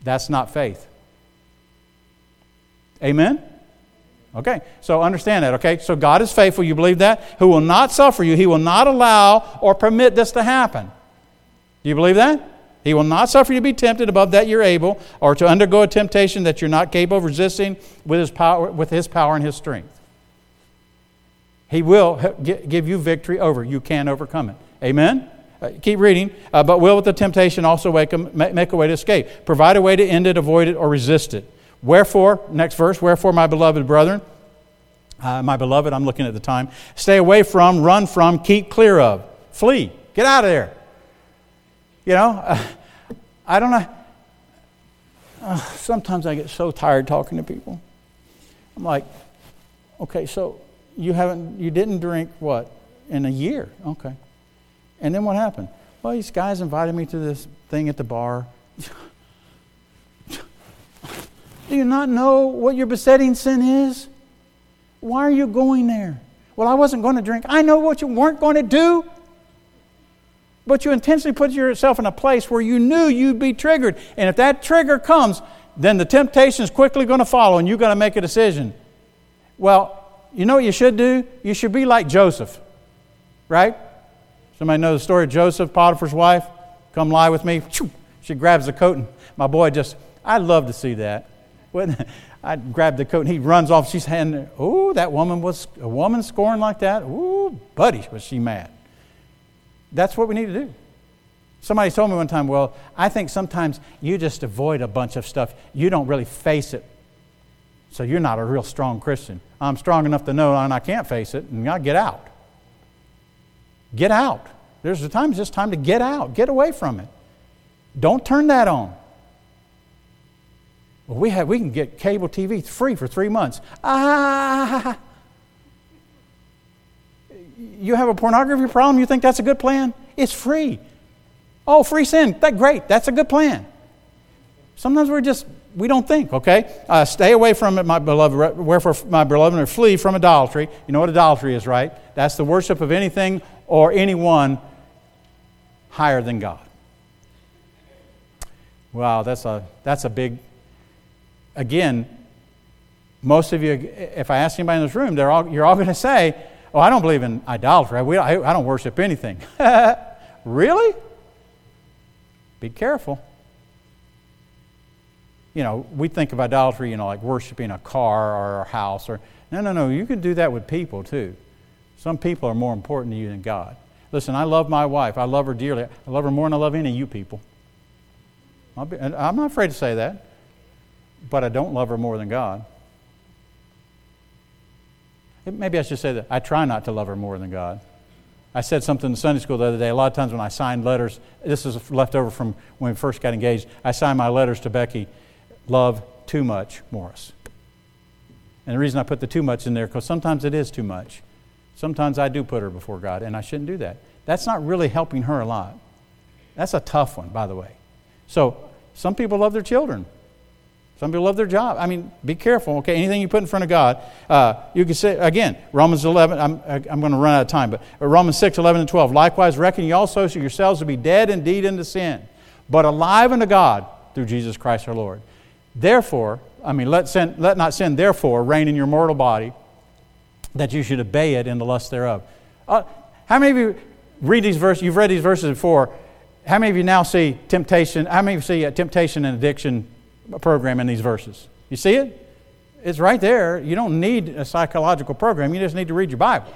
That's not faith. Amen? Okay, so understand that, okay? So God is faithful, you believe that? Who will not suffer you, He will not allow or permit this to happen. Do you believe that? He will not suffer you to be tempted above that you're able, or to undergo a temptation that you're not capable of resisting with His power, with his power and His strength. He will give you victory over. You can overcome it. Amen? Uh, keep reading. Uh, but will with the temptation also make a, make a way to escape. Provide a way to end it, avoid it, or resist it. Wherefore, next verse, wherefore, my beloved brethren, uh, my beloved, I'm looking at the time, stay away from, run from, keep clear of, flee, get out of there. You know, uh, I don't know. Uh, sometimes I get so tired talking to people. I'm like, okay, so you haven't you didn't drink what? In a year okay. And then what happened? Well these guys invited me to this thing at the bar. Do you not know what your besetting sin is? Why are you going there? Well i wasn't going to drink. I know what you weren't going to do but you intentionally put yourself in a place where you knew you'd be triggered and if that trigger comes then the temptation is quickly going to follow and you've got to make a decision well you know what you should do? You should be like Joseph, right? Somebody know the story of Joseph, Potiphar's wife? Come lie with me. She grabs the coat, and my boy just, I'd love to see that. I grab the coat, and he runs off. She's handing, oh, that woman was, a woman scorned like that? Ooh, buddy, was she mad. That's what we need to do. Somebody told me one time, well, I think sometimes you just avoid a bunch of stuff. You don't really face it. So you're not a real strong Christian. I'm strong enough to know and I can't face it, and I get out. Get out. There's a time, it's just time to get out, get away from it. Don't turn that on. Well, we, have, we can get cable TV free for three months. Ah! You have a pornography problem? You think that's a good plan? It's free. Oh, free sin. That great. That's a good plan. Sometimes we're just we don't think. Okay, uh, stay away from it, my beloved. Wherefore, my beloved, or flee from idolatry. You know what idolatry is, right? That's the worship of anything or anyone higher than God. Wow, that's a that's a big. Again, most of you, if I ask anybody in this room, they're all, you're all going to say, "Oh, I don't believe in idolatry. We, I, I don't worship anything." really? Be careful. You know, we think of idolatry, you know, like worshiping a car or a house or no, no, no, you can do that with people too. Some people are more important to you than God. Listen, I love my wife. I love her dearly. I love her more than I love any of you people. Be, I'm not afraid to say that, but I don't love her more than God. Maybe I should say that I try not to love her more than God. I said something in Sunday school the other day. A lot of times when I signed letters, this is left over from when we first got engaged, I signed my letters to Becky, love too much, Morris. And the reason I put the too much in there, because sometimes it is too much. Sometimes I do put her before God, and I shouldn't do that. That's not really helping her a lot. That's a tough one, by the way. So, some people love their children. Some people love their job. I mean, be careful, okay? Anything you put in front of God, uh, you can say, again, Romans 11, I'm, I'm going to run out of time, but Romans 6, 11, and 12. Likewise, reckon ye also yourselves to be dead indeed unto sin, but alive unto God through Jesus Christ our Lord. Therefore, I mean, let, sin, let not sin, therefore, reign in your mortal body, that you should obey it in the lust thereof. Uh, how many of you read these verses? You've read these verses before. How many of you now see temptation? How many of you see a temptation and addiction program in these verses. You see it? It's right there. You don't need a psychological program, you just need to read your Bible.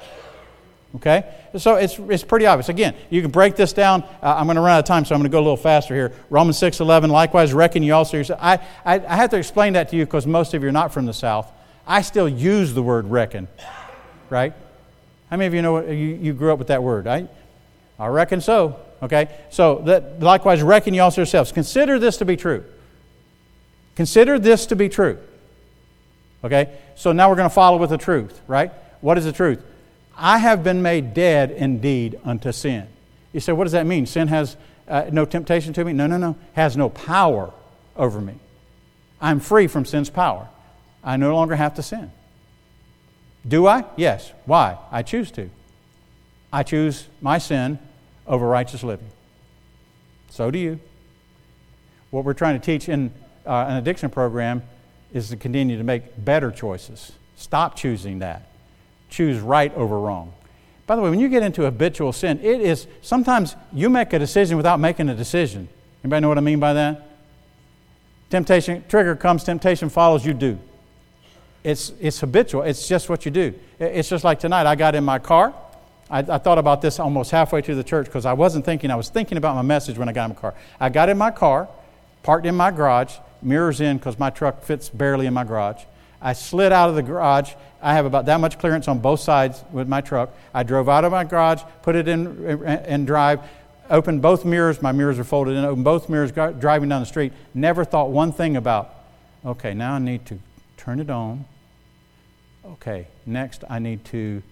Okay? So it's, it's pretty obvious. Again, you can break this down. Uh, I'm going to run out of time, so I'm going to go a little faster here. Romans 6 11, likewise, reckon you also yourself. I, I, I have to explain that to you because most of you are not from the South. I still use the word reckon, right? How many of you know you, you grew up with that word? I, I reckon so. Okay? So, that, likewise, reckon you also yourselves. Consider this to be true. Consider this to be true. Okay? So now we're going to follow with the truth, right? What is the truth? I have been made dead indeed unto sin. You say, what does that mean? Sin has uh, no temptation to me? No, no, no. Has no power over me. I'm free from sin's power. I no longer have to sin. Do I? Yes. Why? I choose to. I choose my sin over righteous living. So do you. What we're trying to teach in uh, an addiction program is to continue to make better choices. Stop choosing that. Choose right over wrong. By the way, when you get into habitual sin, it is sometimes you make a decision without making a decision. Anybody know what I mean by that? Temptation, trigger comes, temptation follows, you do. It's, it's habitual. It's just what you do. It's just like tonight. I got in my car. I, I thought about this almost halfway to the church because I wasn't thinking. I was thinking about my message when I got in my car. I got in my car, parked in my garage, mirrors in because my truck fits barely in my garage. I slid out of the garage. I have about that much clearance on both sides with my truck. I drove out of my garage, put it in, in drive, opened both mirrors. My mirrors are folded in, opened both mirrors, driving down the street. Never thought one thing about, okay, now I need to turn it on. Okay, next I need to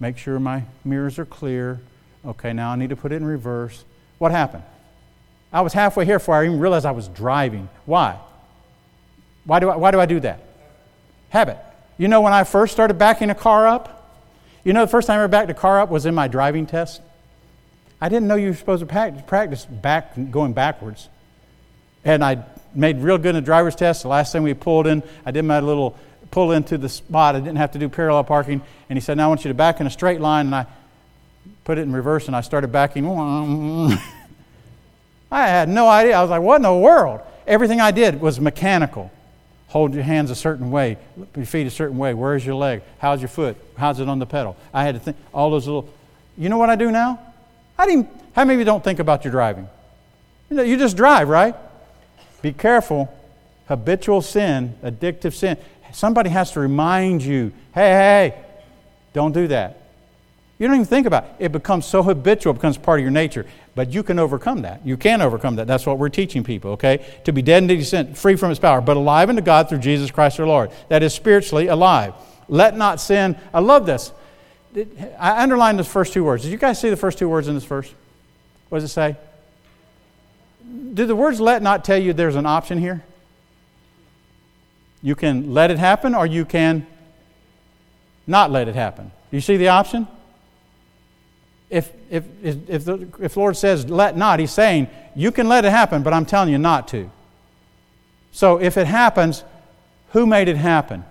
make sure my mirrors are clear. Okay, now I need to put it in reverse. What happened? I was halfway here before I even realized I was driving. Why? Why do I, why do, I do that? Habit. You know, when I first started backing a car up, you know, the first time I ever backed a car up was in my driving test. I didn't know you were supposed to practice back, going backwards. And I made real good in the driver's test. The last time we pulled in, I did my little pull into the spot. I didn't have to do parallel parking. And he said, Now I want you to back in a straight line. And I put it in reverse, and I started backing. I had no idea. I was like, what in the world? Everything I did was mechanical. Hold your hands a certain way, your feet a certain way. Where's your leg? How's your foot? How's it on the pedal? I had to think all those little. You know what I do now? I didn't. How many of you don't think about your driving? You, know, you just drive, right? Be careful. Habitual sin, addictive sin. Somebody has to remind you, hey, hey, hey, don't do that. You don't even think about it. It becomes so habitual, it becomes part of your nature. But you can overcome that. You can overcome that. That's what we're teaching people, okay? To be dead indeed sin, free from its power, but alive unto God through Jesus Christ our Lord. That is spiritually alive. Let not sin. I love this. I underlined those first two words. Did you guys see the first two words in this verse? What does it say? Do the words let not tell you there's an option here? You can let it happen or you can not let it happen. Do you see the option? If, if, the, if Lord says, let not, He's saying, you can let it happen, but I'm telling you not to. So if it happens, who made it happen?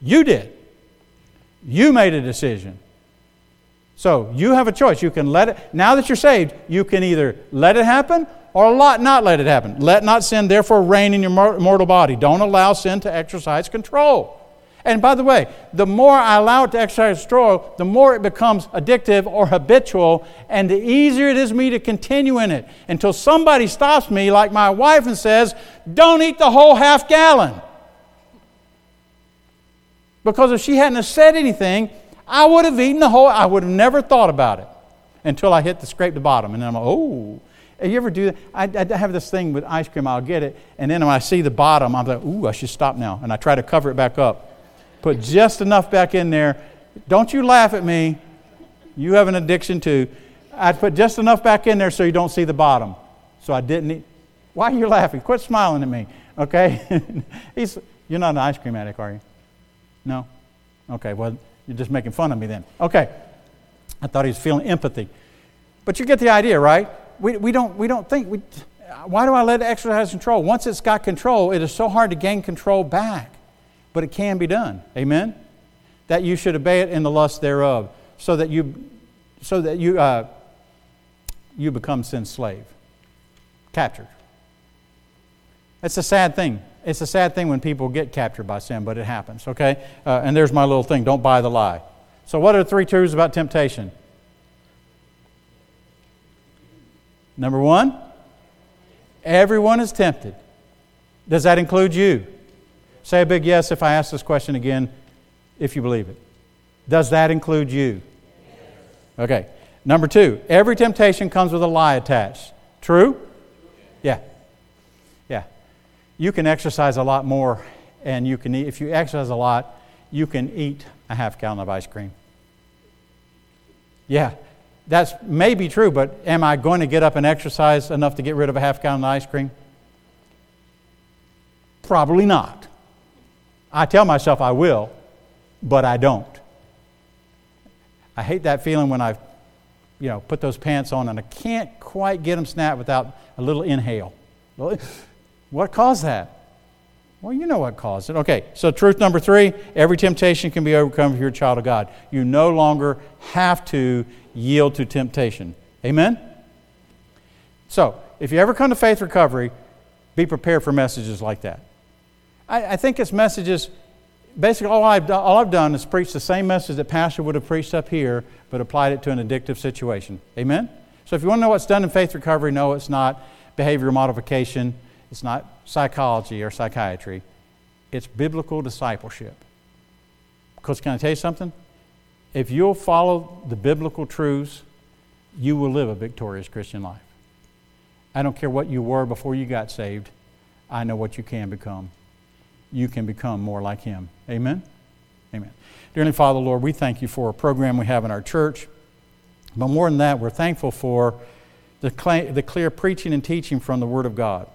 You did. You made a decision. So you have a choice. You can let it, now that you're saved, you can either let it happen or not let it happen. Let not sin therefore reign in your mortal body. Don't allow sin to exercise control. And by the way, the more I allow it to exercise control, the more it becomes addictive or habitual, and the easier it is me to continue in it until somebody stops me, like my wife, and says, Don't eat the whole half gallon. Because if she hadn't said anything, I would have eaten the whole, I would have never thought about it until I hit the scrape the bottom. And then I'm like, oh. You ever do that? I, I, have this thing with ice cream. I'll get it, and then when I see the bottom, I'm like, ooh, I should stop now. And I try to cover it back up. Put just enough back in there. Don't you laugh at me. You have an addiction too. I'd put just enough back in there so you don't see the bottom. So I didn't eat. Why are you laughing? Quit smiling at me, okay? He's, you're not an ice cream addict, are you? No? Okay, well, you're just making fun of me then. Okay. I thought he was feeling empathy. But you get the idea, right? We, we, don't, we don't think. We, why do I let exercise control? Once it's got control, it is so hard to gain control back but it can be done. Amen? That you should obey it in the lust thereof, so that you, so that you, uh, you become sin's slave. Captured. It's a sad thing. It's a sad thing when people get captured by sin, but it happens, okay? Uh, and there's my little thing don't buy the lie. So, what are the three truths about temptation? Number one, everyone is tempted. Does that include you? Say a big yes if I ask this question again, if you believe it. Does that include you? Okay. Number two, every temptation comes with a lie attached. True? Yeah. Yeah. You can exercise a lot more, and you can eat, if you exercise a lot, you can eat a half gallon of ice cream. Yeah, that's maybe true, but am I going to get up and exercise enough to get rid of a half gallon of ice cream? Probably not. I tell myself I will, but I don't. I hate that feeling when I, you know, put those pants on and I can't quite get them snapped without a little inhale. What caused that? Well, you know what caused it. Okay, so truth number three every temptation can be overcome if you're a child of God. You no longer have to yield to temptation. Amen? So, if you ever come to faith recovery, be prepared for messages like that. I, I think it's messages, basically, all I've, all I've done is preach the same message that Pastor would have preached up here, but applied it to an addictive situation. Amen? So if you want to know what's done in faith recovery, no, it's not behavioral modification, it's not psychology or psychiatry, it's biblical discipleship. Because can I tell you something? If you'll follow the biblical truths, you will live a victorious Christian life. I don't care what you were before you got saved, I know what you can become you can become more like Him. Amen? Amen. Dearly Father, Lord, we thank you for a program we have in our church. But more than that, we're thankful for the, the clear preaching and teaching from the Word of God.